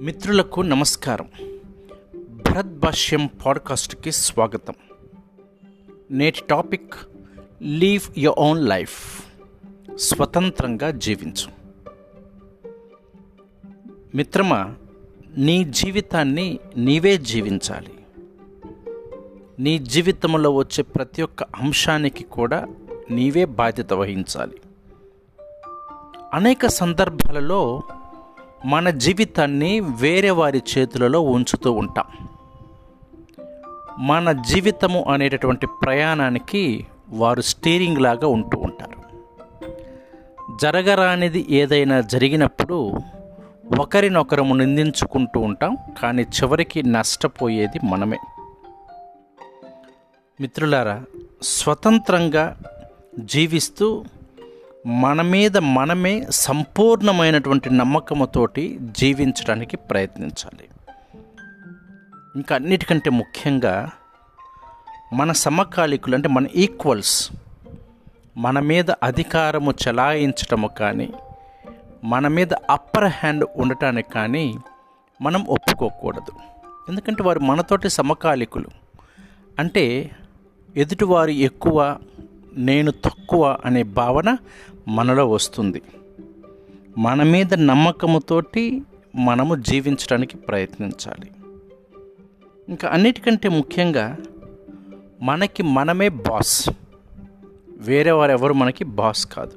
మిత్రులకు నమస్కారం. భరత్ భాష్యం పాడ్కాస్ట్కి స్వాగతం. నేటి topic leave your own life. స్వతంత్రంగా జీవించు. మిత్రమా నీ జీవితాన్ని నీవే జీవించాలి. నీ జీవితంలో వచ్చే ప్రతి ఒక్క అంశానికి కూడా నీవే బాధ్యత వహించాలి. అనేక సందర్భాలలో మన జీవితాన్ని వేరే వారి చేతులలో ఉంచుతూ ఉంటాం. మన జీవితము అనేటటువంటి ప్రయాణానికి వారు స్టీరింగ్ లాగా ఉంటూ ఉంటారు. జరగరానిది ఏదైనా జరిగినప్పుడు ఒకరినొకరము నిందించుకుంటూ ఉంటాం కానీ చివరికి నష్టపోయేది మనమే. మిత్రులారా స్వతంత్రంగా జీవిస్తూ మన మీద మనమే సంపూర్ణమైనటువంటి నమ్మకముతోటి జీవించడానికి ప్రయత్నించాలి. ఇంకా అన్నిటికంటే ముఖ్యంగా మన సమకాలికులు అంటే మన ఈక్వల్స్ మన మీద అధికారము చెలాయించటము కానీ మన మీద అప్పర్ హ్యాండ్ ఉండటానికి కానీ మనం ఒప్పుకోకూడదు. ఎందుకంటే వారు మనతోటి సమకాలికులు. అంటే ఎదుటివారు ఎక్కువ నేను తక్కువ అనే భావన మనలో వస్తుంది. మన మీద నమ్మకముతోటి మనము జీవించడానికి ప్రయత్నించాలి. ఇంకా అన్నిటికంటే ముఖ్యంగా మనకి మనమే బాస్. వేరే వారు ఎవరు మనకి బాస్ కాదు.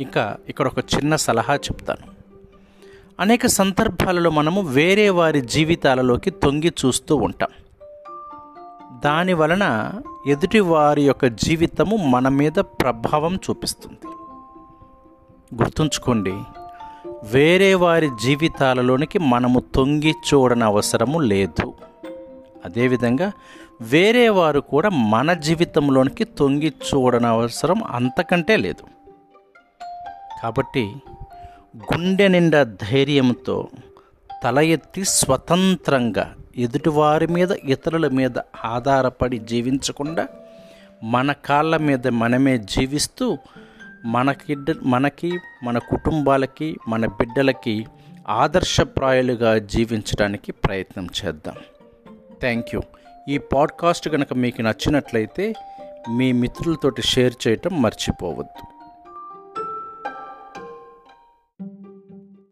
ఇంకా ఇక్కడ ఒక చిన్న సలహా చెప్తాను. అనేక సందర్భాలలో మనము వేరే వారి జీవితాలలోకి తొంగి చూస్తూ ఉంటాం. దాని వలన ఎదుటి వారి యొక్క జీవితము మన మీద ప్రభావం చూపిస్తుంది. గుర్తుంచుకోండి వేరే వారి జీవితాలలోనికి మనము తొంగి చూడని అవసరము లేదు. అదేవిధంగా వేరే వారు కూడా మన జీవితంలోనికి తొంగి చూడని అవసరం అంతకంటే లేదు. కాబట్టి గుండె నిండా ధైర్యంతో తల ఎత్తి స్వతంత్రంగా ఎదుటివారి మీద ఇతరుల మీద ఆధారపడి జీవించకుండా మన కాళ్ళ మీద మనమే జీవిస్తూ మనకి మనకి మన కుటుంబాలకి మన బిడ్డలకి ఆదర్శప్రాయాలుగా జీవించడానికి ప్రయత్నం చేద్దాం. థ్యాంక్ యూ ఈ పాడ్కాస్ట్ కనుక మీకు నచ్చినట్లయితే మీ మిత్రులతోటి షేర్ చేయటం మర్చిపోవద్దు.